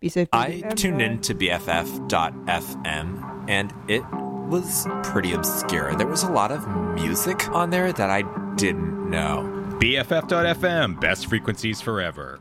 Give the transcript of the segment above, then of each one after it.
Be safe. I tuned in to BFF.FM and it was pretty obscure. There was a lot of music on there that I didn't know. BFF.FM, best frequencies forever.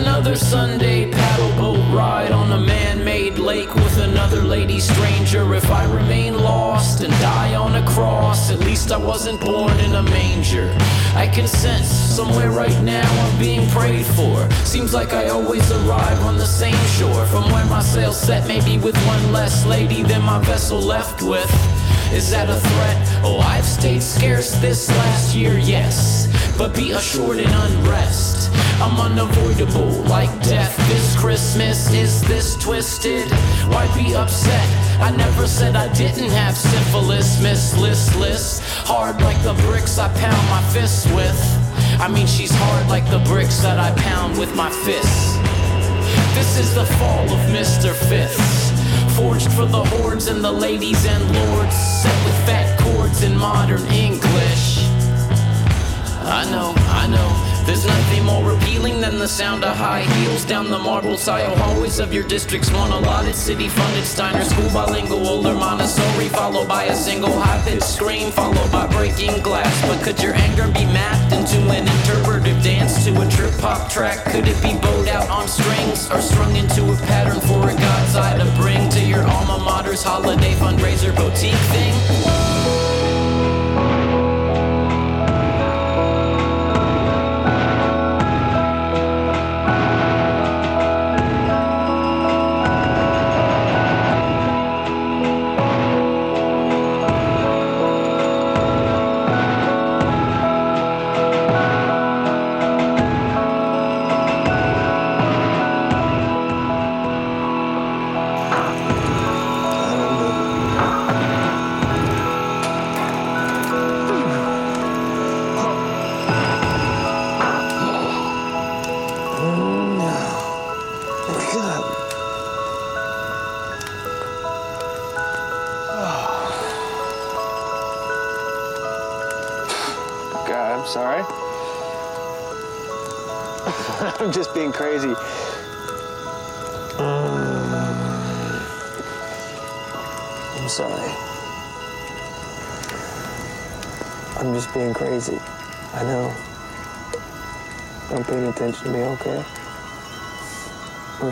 Another Sunday paddle boat ride on a man made lake with another lady stranger. If I remain lost and die on a cross, at least I wasn't born in a manger. I can sense somewhere right now I'm being prayed for. Seems like I always arrive on the same shore. From where my sails set, maybe with one less lady than my vessel left with. Is that a threat? Oh, I've stayed scarce this last year, yes. But be assured in unrest. I'm unavoidable like death this Christmas. Is this twisted? Why be upset? I never said I didn't have syphilis, miss listless. Hard like the bricks I pound my fists with. I mean, she's hard like the bricks that I pound with my fists. This is the fall of Mr. Fifths. Forged for the hordes and the ladies and lords. Set with fat chords in modern English. I know, I know. There's nothing more appealing than the sound of high heels down the marble tile hallways of your district's one allotted city funded Steiner school bilingual Waldorf Montessori followed by a single high pitched scream followed by breaking glass. But could your anger be mapped into an interpretive dance to a trip hop track? Could it be bowed out on strings or strung into a pattern for a God's eye to bring to your alma mater's holiday fundraiser boutique thing?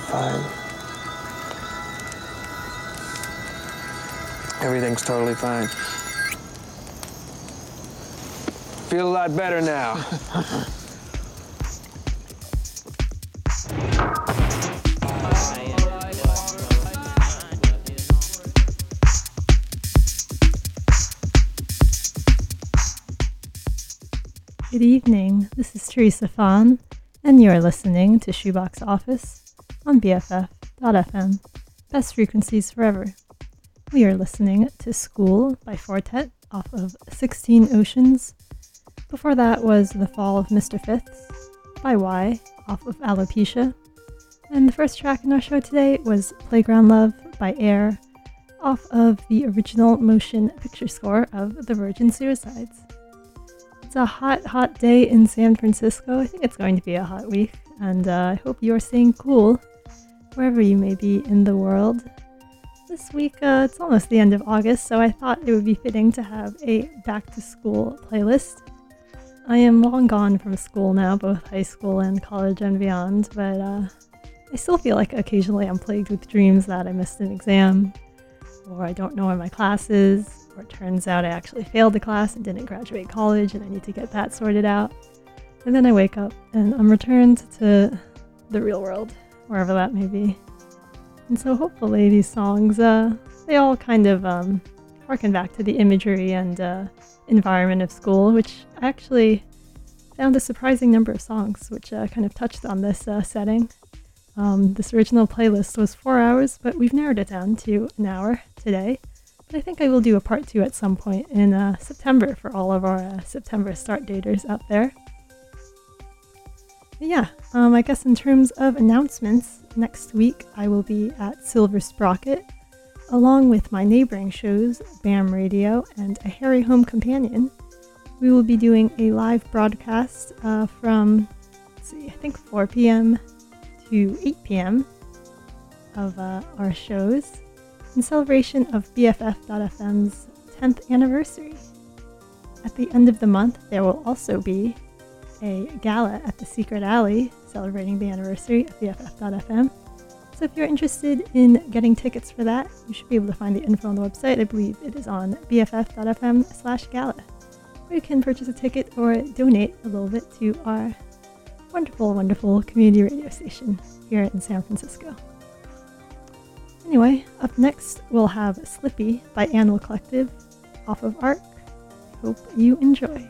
Fine. Everything's totally fine. Feel a lot better now. Good evening. This is Teresa Fawn, and you are listening to Shoebox Office on BFF.fm. Best frequencies forever. We are listening to School by Four Tet off of 16 Oceans. Before that was The Fall of Mr. Fifths by WHY? off of Alopecia. And the first track in our show today was Playground Love by Air off of the original motion picture score of The Virgin Suicides. It's a hot, hot day in San Francisco. I think it's going to be a hot week, and uh, I hope you're staying cool wherever you may be in the world. This week, uh, it's almost the end of August, so I thought it would be fitting to have a back to school playlist. I am long gone from school now, both high school and college and beyond, but uh, I still feel like occasionally I'm plagued with dreams that I missed an exam, or I don't know where my class is, or it turns out I actually failed the class and didn't graduate college and I need to get that sorted out. And then I wake up and I'm returned to the real world, wherever that may be. And so hopefully these songs, uh, they all kind of um, harken back to the imagery and uh, environment of school, which I actually found a surprising number of songs which uh, kind of touched on this uh, setting. Um, this original playlist was four hours, but we've narrowed it down to an hour today. But I think I will do a part two at some point in uh, September for all of our uh, September start daters out there. Yeah, um, I guess in terms of announcements, next week I will be at Silver Sprocket, along with my neighboring shows, BAM Radio and A Harry Home Companion. We will be doing a live broadcast uh, from, see, I think 4 p.m. to 8 p.m. of uh, our shows in celebration of BFF.FM's 10th anniversary. At the end of the month, there will also be a gala at the Secret Alley celebrating the anniversary of BFF.FM. So if you're interested in getting tickets for that, you should be able to find the info on the website. I believe it is on bff.fm slash gala. Or you can purchase a ticket or donate a little bit to our wonderful, wonderful community radio station here in San Francisco. Anyway, up next we'll have Slippi by Animal Collective off of Ark. Hope you enjoy.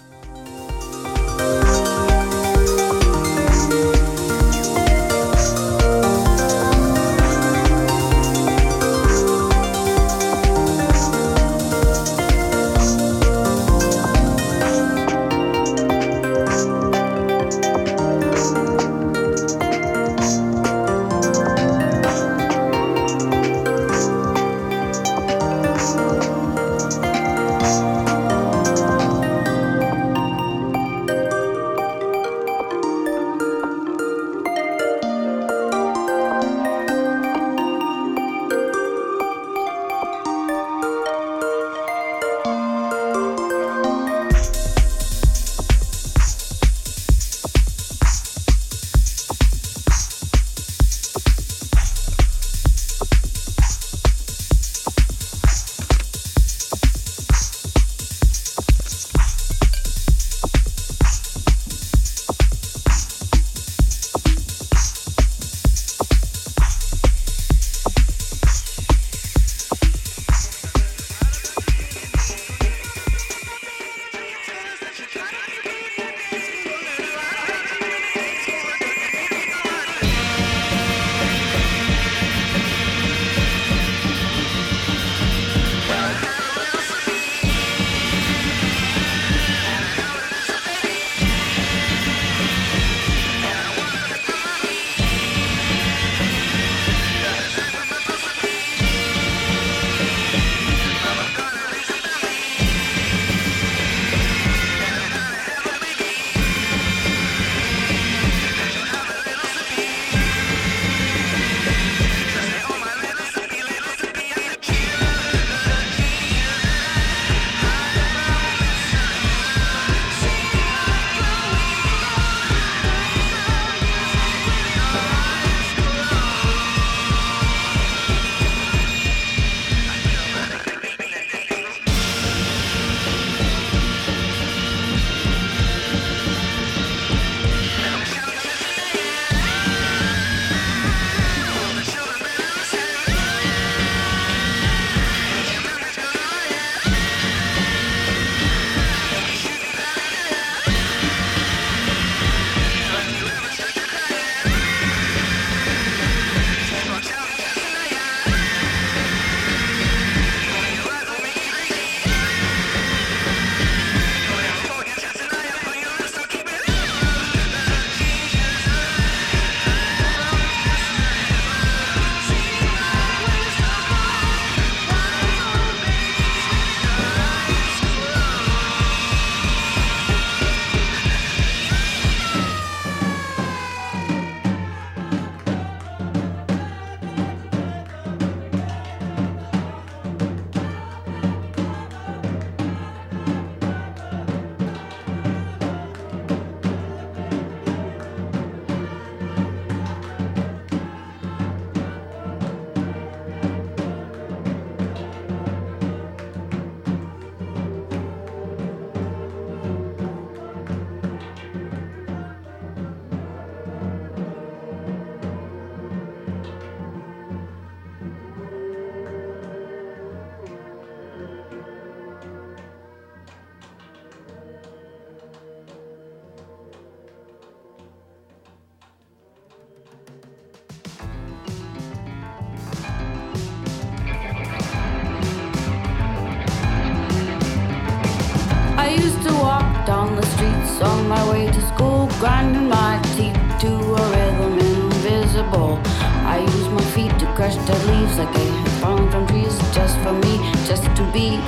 Grinding my teeth to a rhythm invisible. I use my feet to crush dead leaves like they had fallen from trees just for me, just to be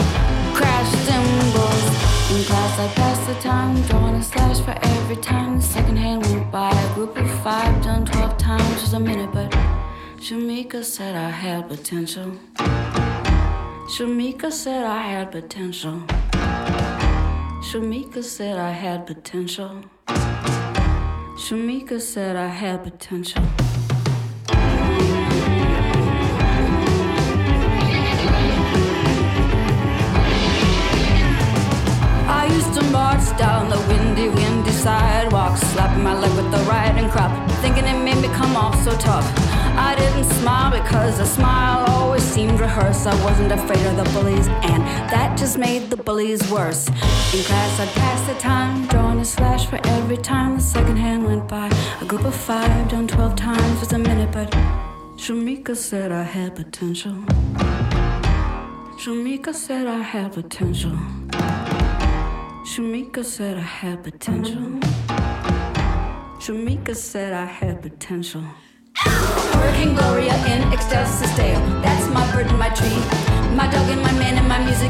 crash cymbals. In class, I pass the time, drawing a slash for every time the second hand went by. A group of five done 12 times was a minute, but Shameika said I had potential. Shameika said I had potential. Shameika said I had potential. Shameika said I had potential. I used to march down the windy, windy sidewalk, slapping my leg with the riding crop, thinking it made come off so tough. I didn't smile because a smile always seemed rehearsed. I wasn't afraid of the bullies, and that just made the bullies worse. In class, I'd pass the time, drawing a slash for every time the second hand went by. A group of five done 12 times was a minute, but Shameika said I had potential. Shameika said I had potential. Shameika said I had potential. Shameika said I had potential. Hurricane Gloria in ecstasis dale. That's my bird and my tree. My dog and my man and my music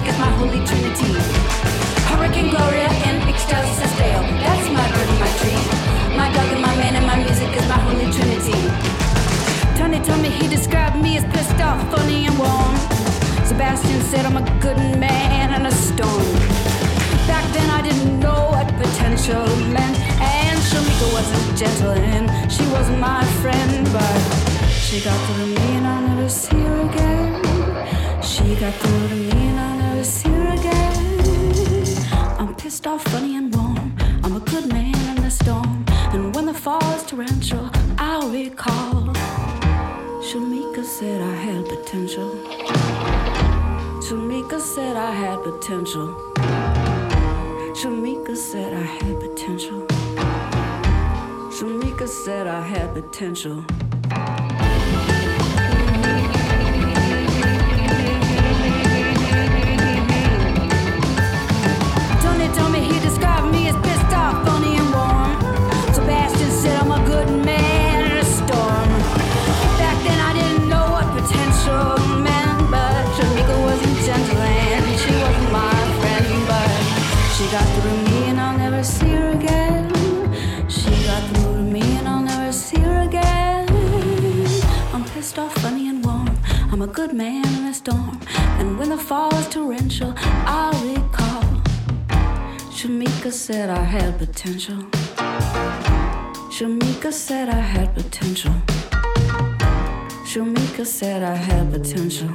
said I had potential.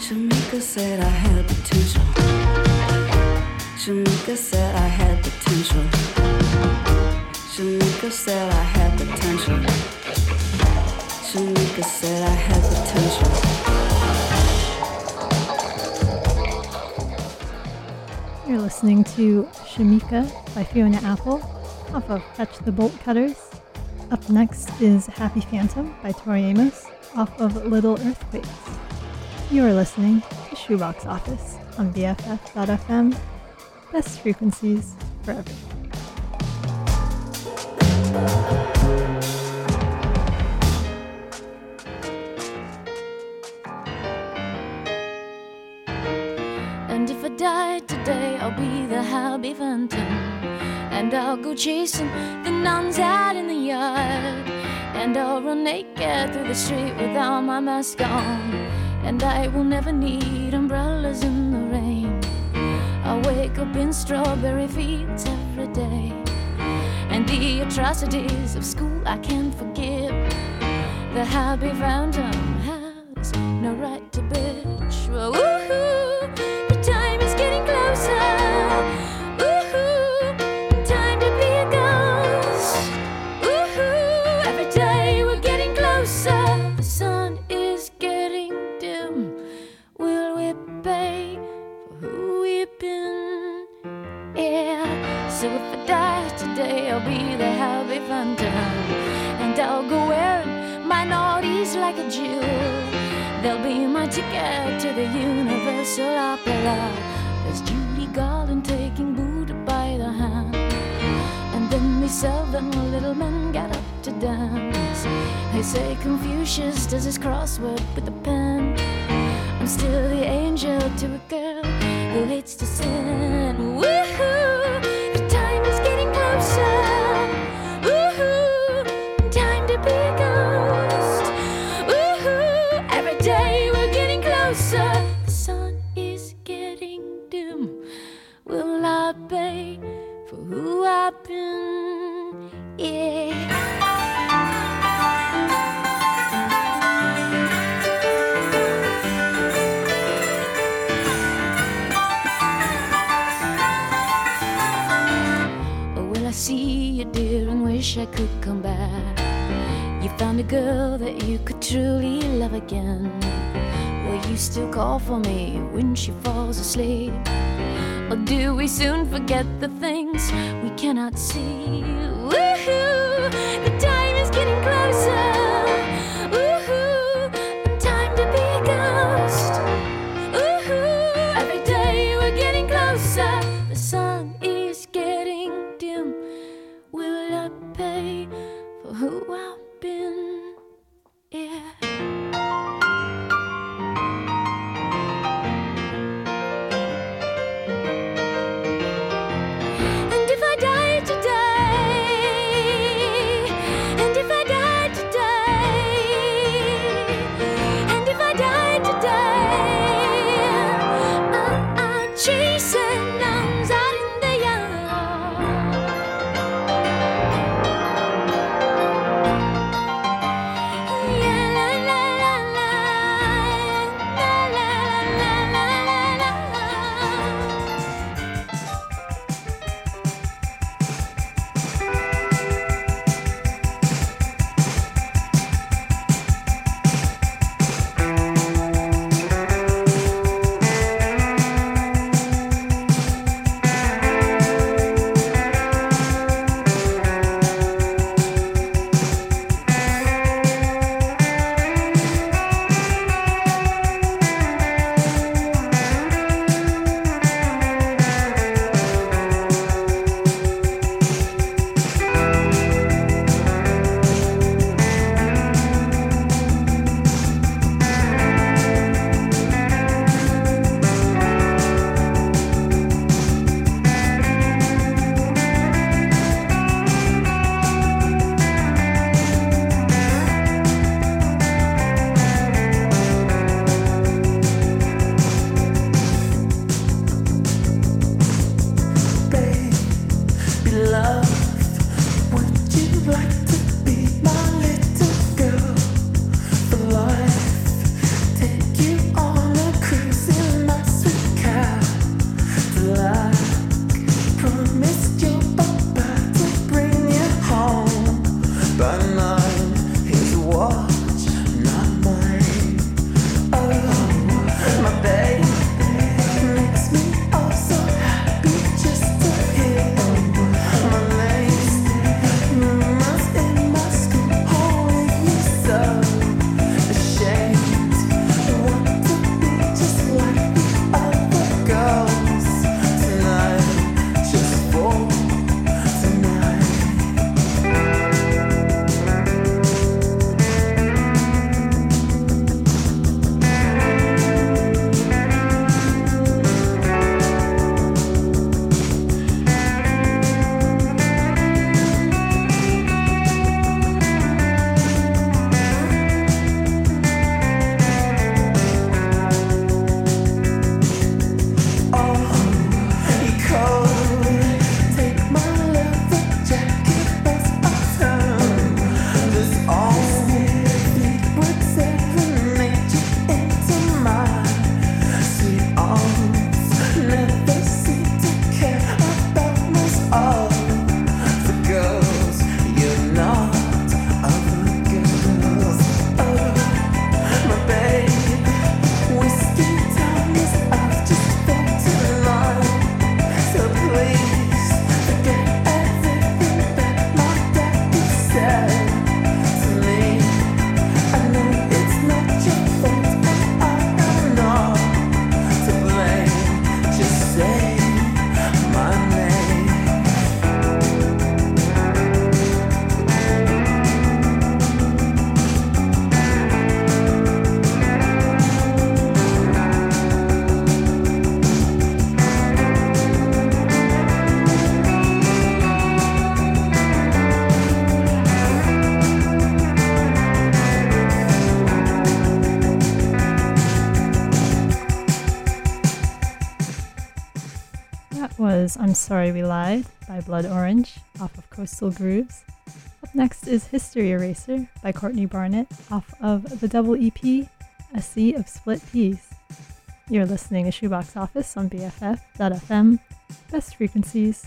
Shameika said I had potential. Shameika said I had potential. Shameika said I had potential. Shameika said I had potential. You're listening to Shameika by Fiona Apple off of Fetch the Bolt Cutters. Up next is Happy Phantom by Tori Amos off of Little Earthquakes. You are listening to Shoebox Office on BFF.fm. Best frequencies forever. And I'll go chasing the nuns out in the yard. And I'll run naked through the street without my mask on. And I will never need umbrellas in the rain. I'll wake up in strawberry fields every day. And the atrocities of school I can't forgive. The happy phantom has no right to bitch. Well, Confucius does his crossword with a pen. I'm still the angel to a girl who hates to sin. sleep? Or do we soon forget the things we cannot see? was I'm Sorry We Lied by Blood Orange off of Coastal Grooves. Up next is History Eraser by Courtney Barnett off of the double EP A Sea of Split Peas. You're listening to Shoebox Office on BFF.fm, best frequencies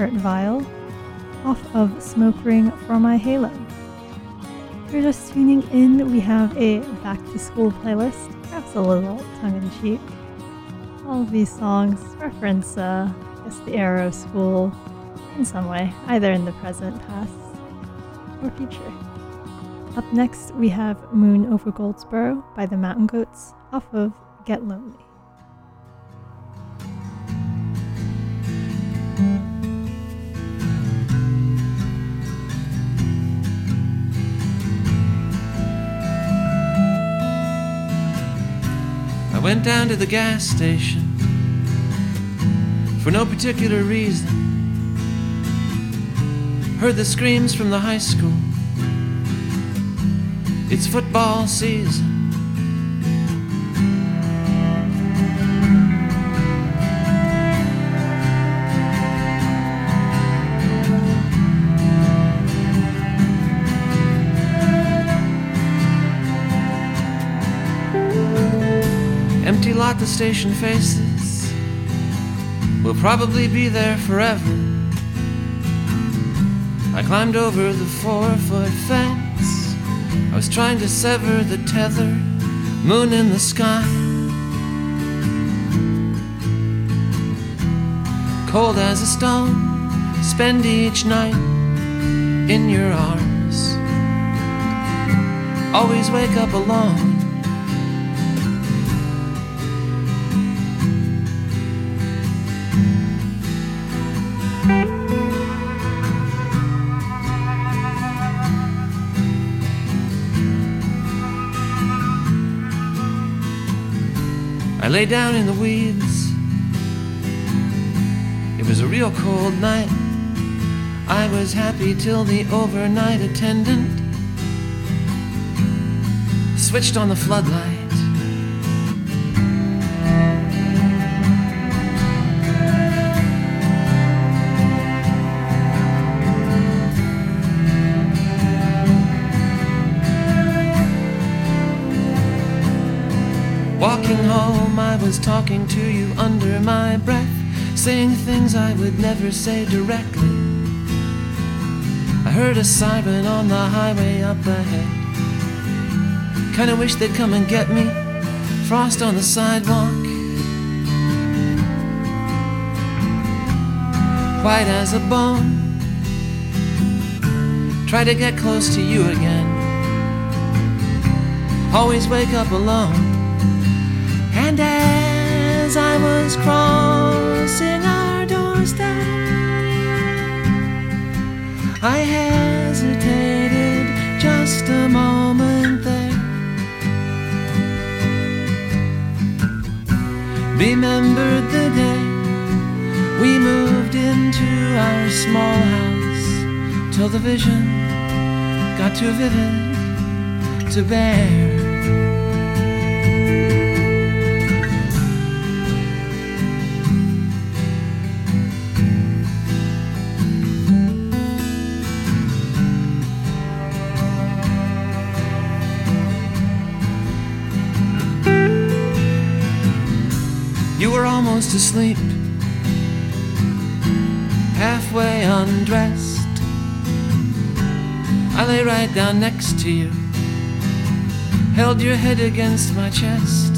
Kurt Vile off of Smoke Ring for My Halo. If you're just tuning in, we have a back to school playlist, perhaps a little tongue in cheek. All of these songs reference, uh, I guess, the era of school in some way, either in the present, past, or future. Up next, we have Moon Over Goldsboro by the Mountain Goats off of Get Lonely. I went down to the gas station for no particular reason. Heard the screams from the high school. It's football season. Lot the station faces. We'll probably be there forever. I climbed over the four foot fence. I was trying to sever the tether, moon in the sky. Cold as a stone, spend each night in your arms. Always wake up alone. Lay down in the weeds. It was a real cold night. I was happy till the overnight attendant switched on the floodlight. Was talking to you under my breath, saying things I would never say directly. I heard a siren on the highway up ahead. Kinda wish they'd come and get me. Frost on the sidewalk. White as a bone. Try to get close to you again. Always wake up alone. And as I was crossing our doorstep, I hesitated just a moment there. Remembered the day we moved into our small house till the vision got too vivid to bear. Were almost asleep, halfway undressed. I lay right down next to you, held your head against my chest.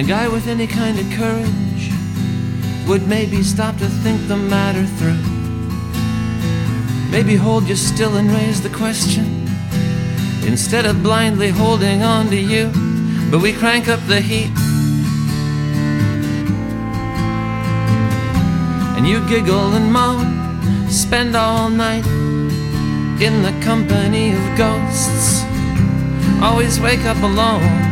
A guy with any kind of courage would maybe stop to think the matter through. Maybe hold you still and raise the question instead of blindly holding on to you. But we crank up the heat. And you giggle and moan, spend all night in the company of ghosts. Always wake up alone.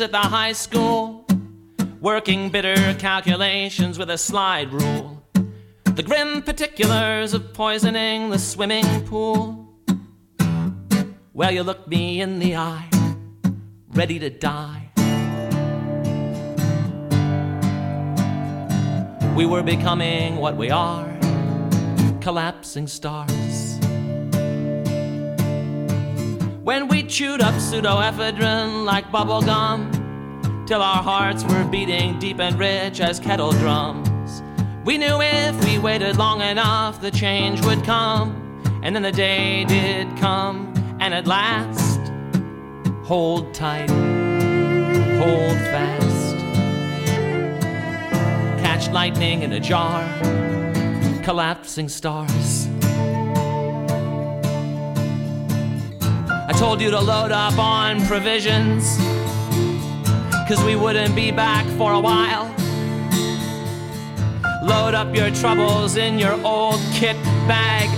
At the high school, working bitter calculations with a slide rule, the grim particulars of poisoning the swimming pool. Well, you looked me in the eye, ready to die. We were becoming what we are, collapsing stars. When we chewed up pseudoephedrine like bubblegum, till our hearts were beating deep and rich as kettle drums. We knew if we waited long enough, the change would come. And then the day did come, and at last, hold tight, hold fast. Catch lightning in a jar, collapsing stars. Told you to load up on provisions, cause we wouldn't be back for a while. Load up your troubles in your old kit bag.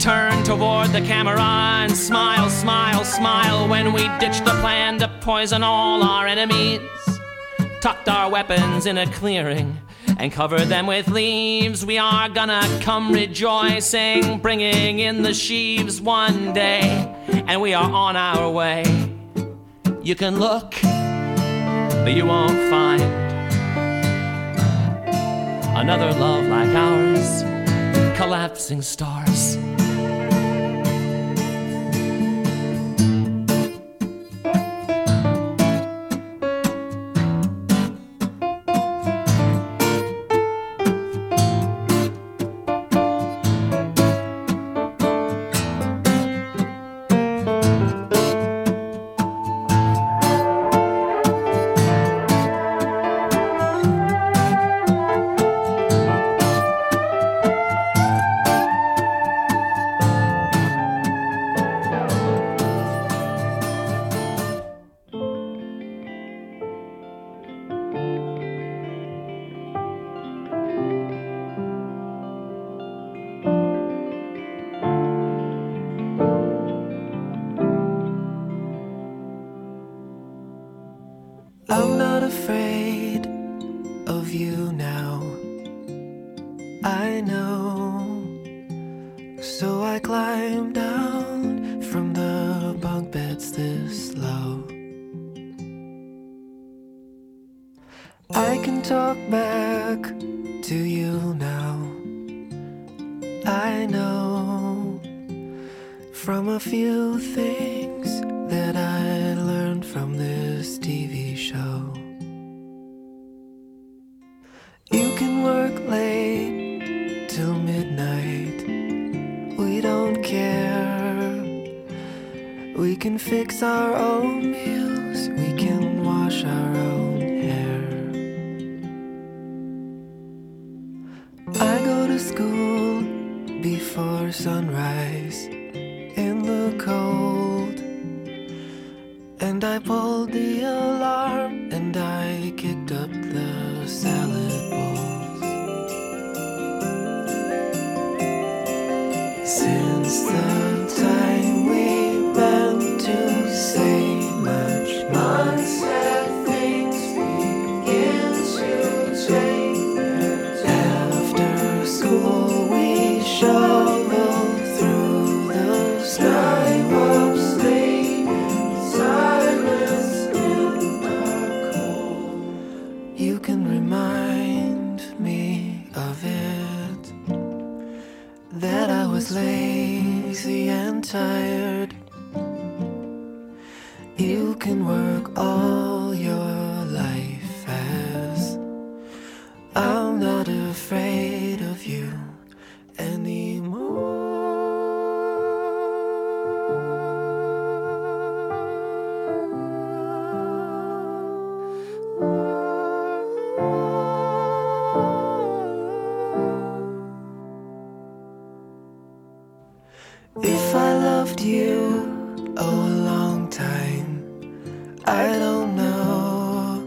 Turn toward the camera and smile, smile, smile when we ditched the plan to poison all our enemies. Tucked our weapons in a clearing and cover them with leaves. We are gonna come rejoicing, bringing in the sheaves one day, and we are on our way. You can look, but you won't find another love like ours, collapsing stars. I can talk back to you now. I know from a few things that I learned from this TV show. You can work late till midnight. We don't care. We can fix our own meals. sunrise in the cold, and I pull If I loved you oh, a long time, I don't know.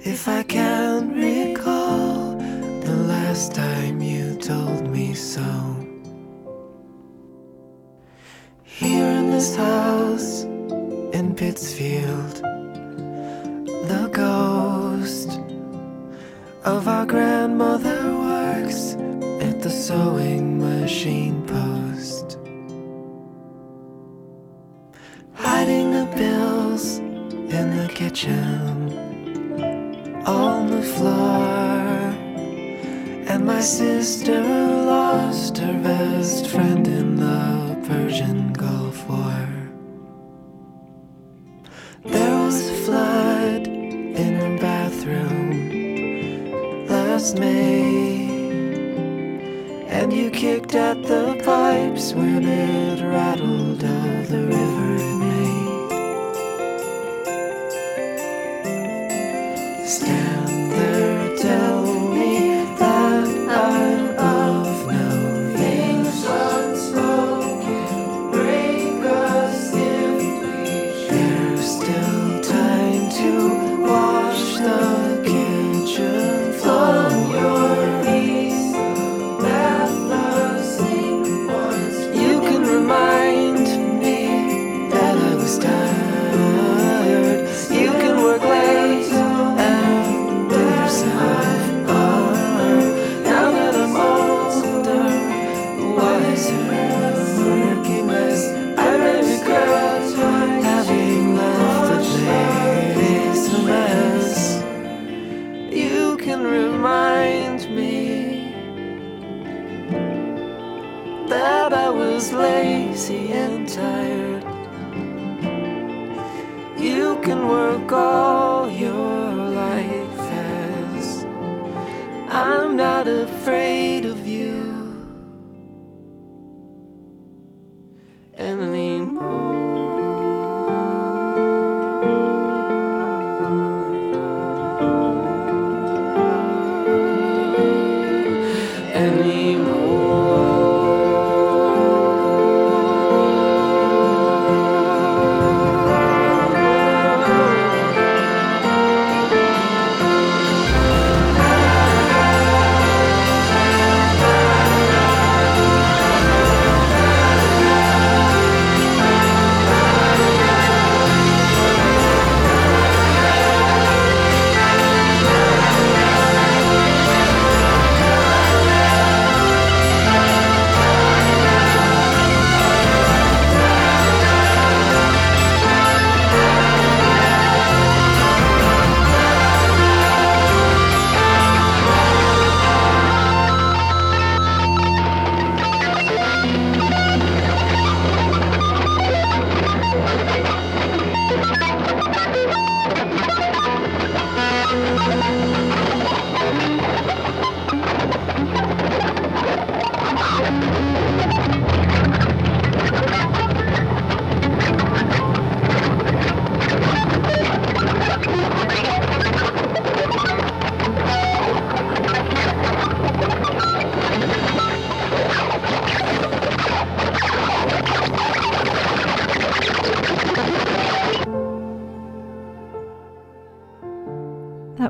If I can recall the last time you told me so. Here in this house in Pittsfield, the ghost of our grandmother works at the sewing machine post. chance. can remind me that I was lazy and tired. You can work all your life as I'm not afraid.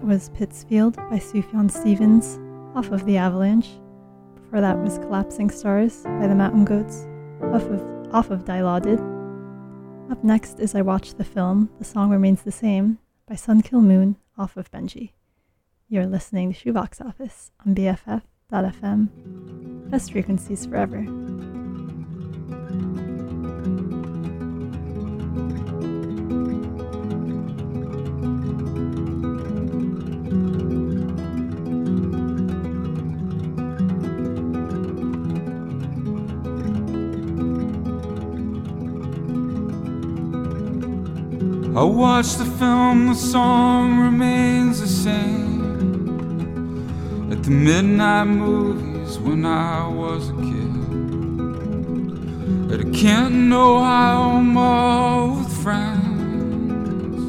Was Pittsfield by Sufjan Stevens off of The Avalanche. Before that was Collapsing Stars by the Mountain Goats off of, off of Dilaudid. Up next is I Watch the Film, The Song Remains the Same by Sun Kil Moon off of Benji. You're listening to Shoebox Office on BFF.fm. Best frequencies forever. I watched the film, the song remains the same. At the midnight movies when I was a kid. At a Canton, Ohio mall with friends.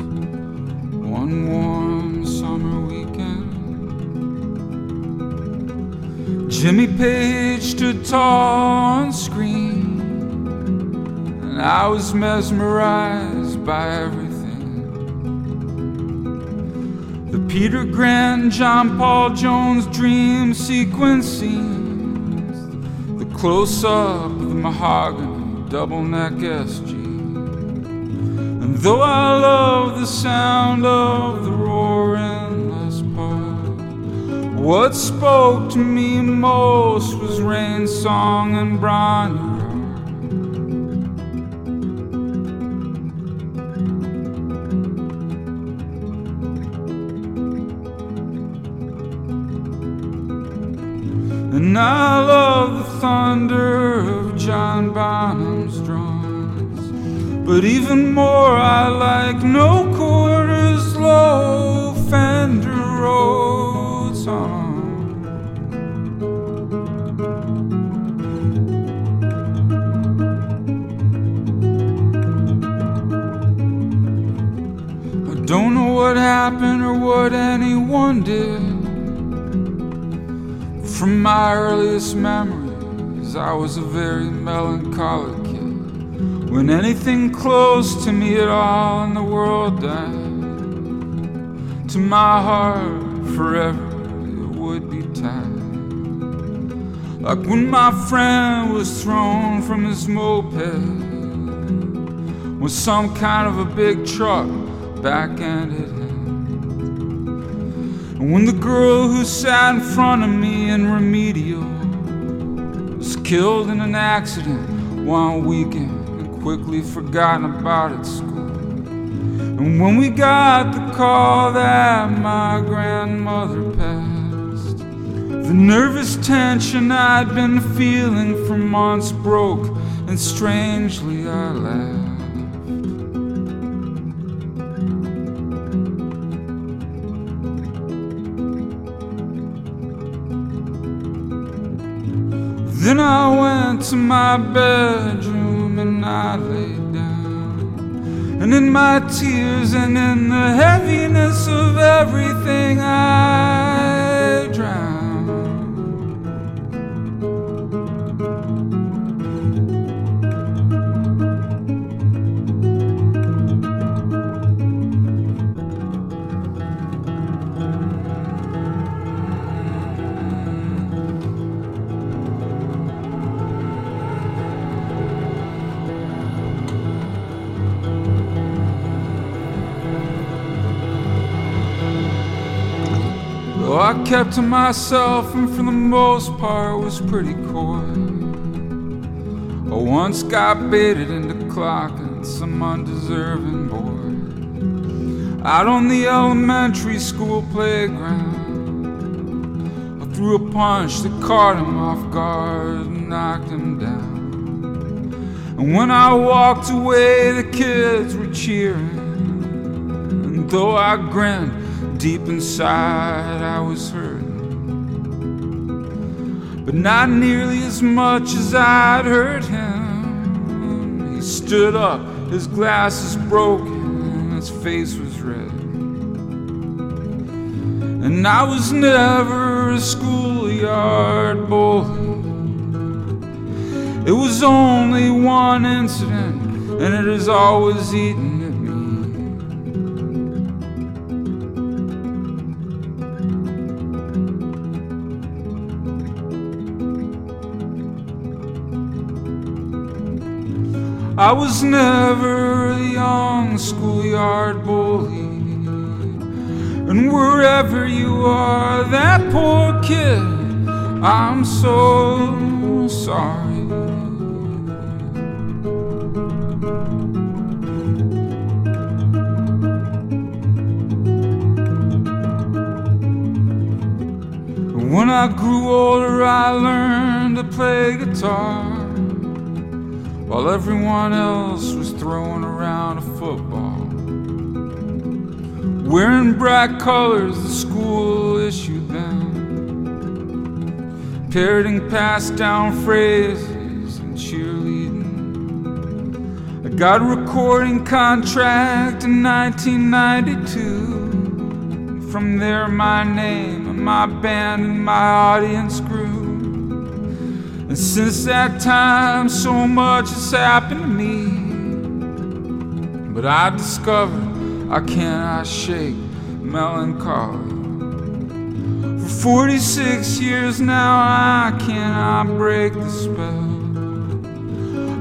One warm summer weekend. Jimmy Page stood tall on screen. And I was mesmerized by everything. Peter Grant, John Paul Jones dream sequence scenes. The close up of the mahogany double neck SG. And though I love the sound of the roaring Les Paul, what spoke to me most was Rain Song and Bronny And I love the thunder of John Bonham's drums. But even more, I like No Quarter's slow Fender Rhodes on. I don't know what happened or what anyone did. From my earliest memories, I was a very melancholic kid. When anything close to me at all in the world died, to my heart forever it would be tied. Like when my friend was thrown from his moped with some kind of a big truck back-ended him. And when the girl who sat in front of me in remedial was killed in an accident one weekend and quickly forgotten about at school. And when we got the call that my grandmother passed, the nervous tension I'd been feeling for months broke, and strangely I laughed. I went to my bedroom and I laid down. And in my tears and in the heaviness of everything, I drowned. Kept to myself and for the most part was pretty coy. I once got baited into clocking some undeserving boy out on the elementary school playground. I threw a punch that caught him off guard and knocked him down. And when I walked away, the kids were cheering. And though I grinned, deep inside I was hurting. But not nearly as much as I'd hurt him. He stood up, his glasses broken, his face was red. And I was never a schoolyard bully. It was only one incident, and it has always eaten I was never a young schoolyard bully. And wherever you are, that poor kid, I'm so sorry. When I grew older, I learned to play guitar while everyone else was throwing around a football. Wearing bright colors the school issued them, parroting passed down phrases and cheerleading. I got a recording contract in 1992. From there, my name and my band and my audience grew. And since that time, so much has happened to me. But I discovered I cannot shake melancholy. For 46 years now, I cannot break the spell.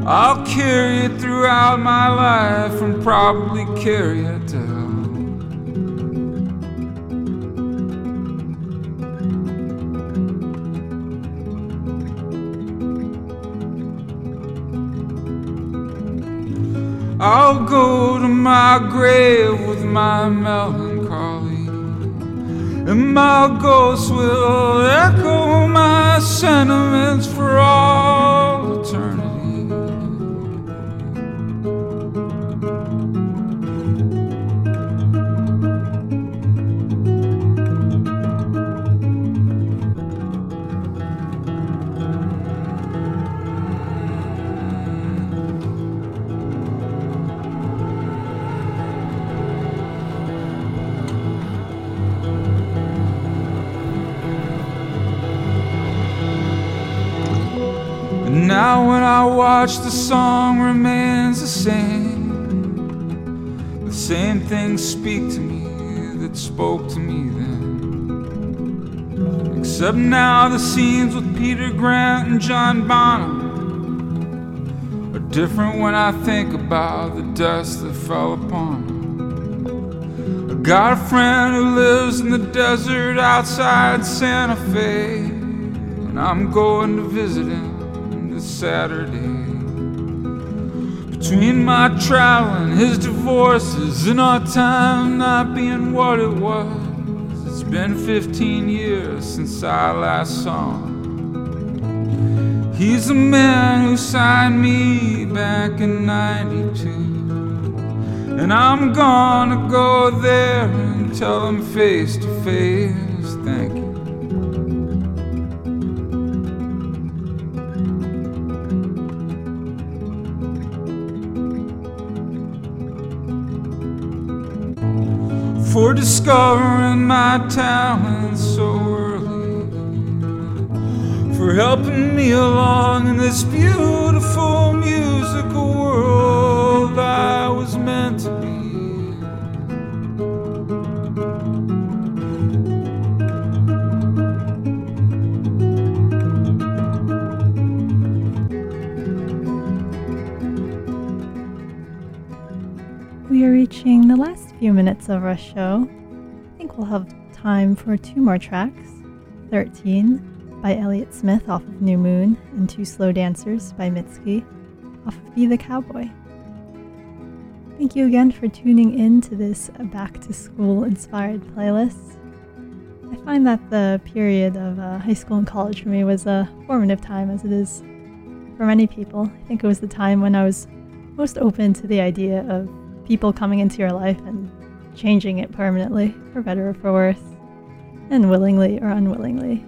I'll carry it throughout my life and probably carry it to hell. I'll go to my grave with my melancholy, and my ghost will echo my sentiments for all eternity. I watch the song remains the same. The same things speak to me that spoke to me then. Except now the scenes with Peter Grant and John Bonham are different when I think about the dust that fell upon them. I got a friend who lives in the desert outside Santa Fe, and I'm going to visit him Saturday. Between my traveling, his divorces, and our time not being what it was, it's been 15 years since I last saw him. He's the man who signed me back in 92. And I'm gonna go there and tell him face to face, thank discovering my talent so early, for helping me along in this beautiful musical world I was meant to be. We are reaching the last few minutes of our show. I think we'll have time for two more tracks 13 by Elliott Smith off of New Moon, and Two Slow Dancers by Mitski off of Be the Cowboy. Thank you again for tuning in to this back to school inspired playlist. I find that the period of uh, high school and college for me was a formative time, as it is for many people. I think it was the time when I was most open to the idea of people coming into your life and changing it permanently, for better or for worse, and willingly or unwillingly.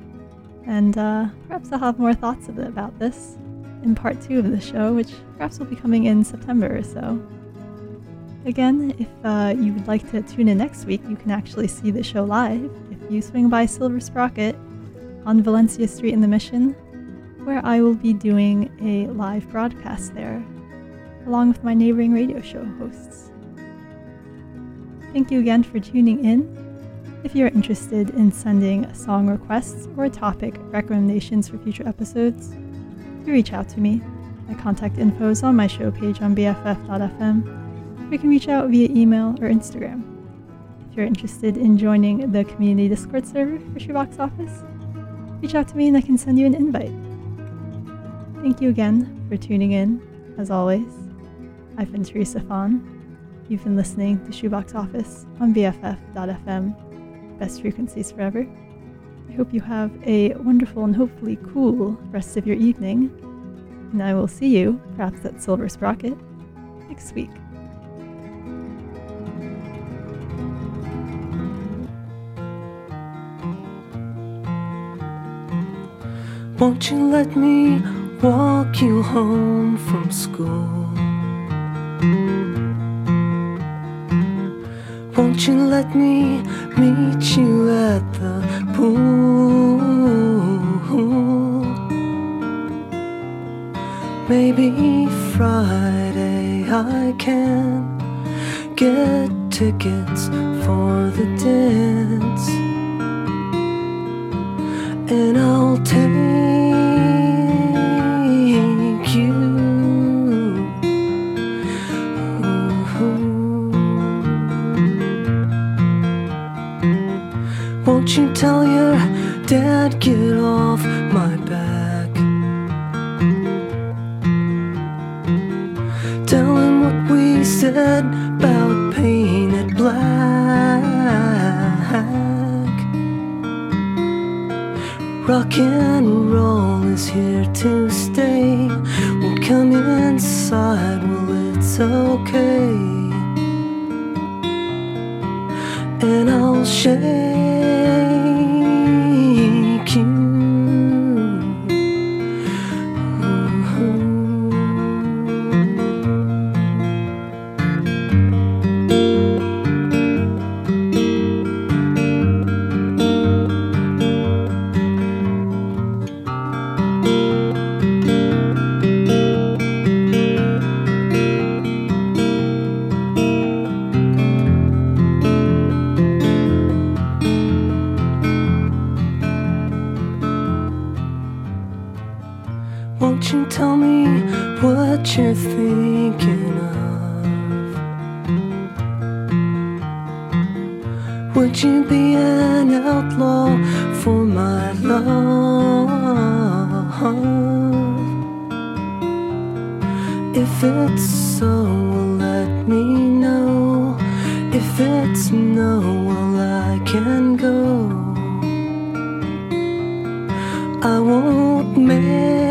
And uh, perhaps I'll have more thoughts about this in part two of the show, which perhaps will be coming in September or so. Again, if uh, you would like to tune in next week, you can actually see the show live if you swing by Silver Sprocket on Valencia Street in the Mission, where I will be doing a live broadcast there, along with my neighboring radio show hosts. Thank you again for tuning in. If you're interested in sending song requests or topic recommendations for future episodes, you reach out to me My contact info is on my show page on BFF.fm, you can reach out via email or Instagram. If you're interested in joining the community Discord server for Shoebox Office, reach out to me and I can send you an invite. Thank you again for tuning in. As always, I've been Teresa Fawn. You've been listening to Shoebox Office on BFF.fm, best frequencies forever. I hope you have a wonderful and hopefully cool rest of your evening, and I will see you, perhaps at Silver Sprocket, next week. Won't you let me walk you home from school? Won't you let me meet you at the pool? Maybe Friday I can get tickets for the dance and I'll take You tell your dad get off my back? Tell him what we said about painted black. Rock and roll is here to stay. We'll come inside, well, it's okay. And I'll shake go. I won't make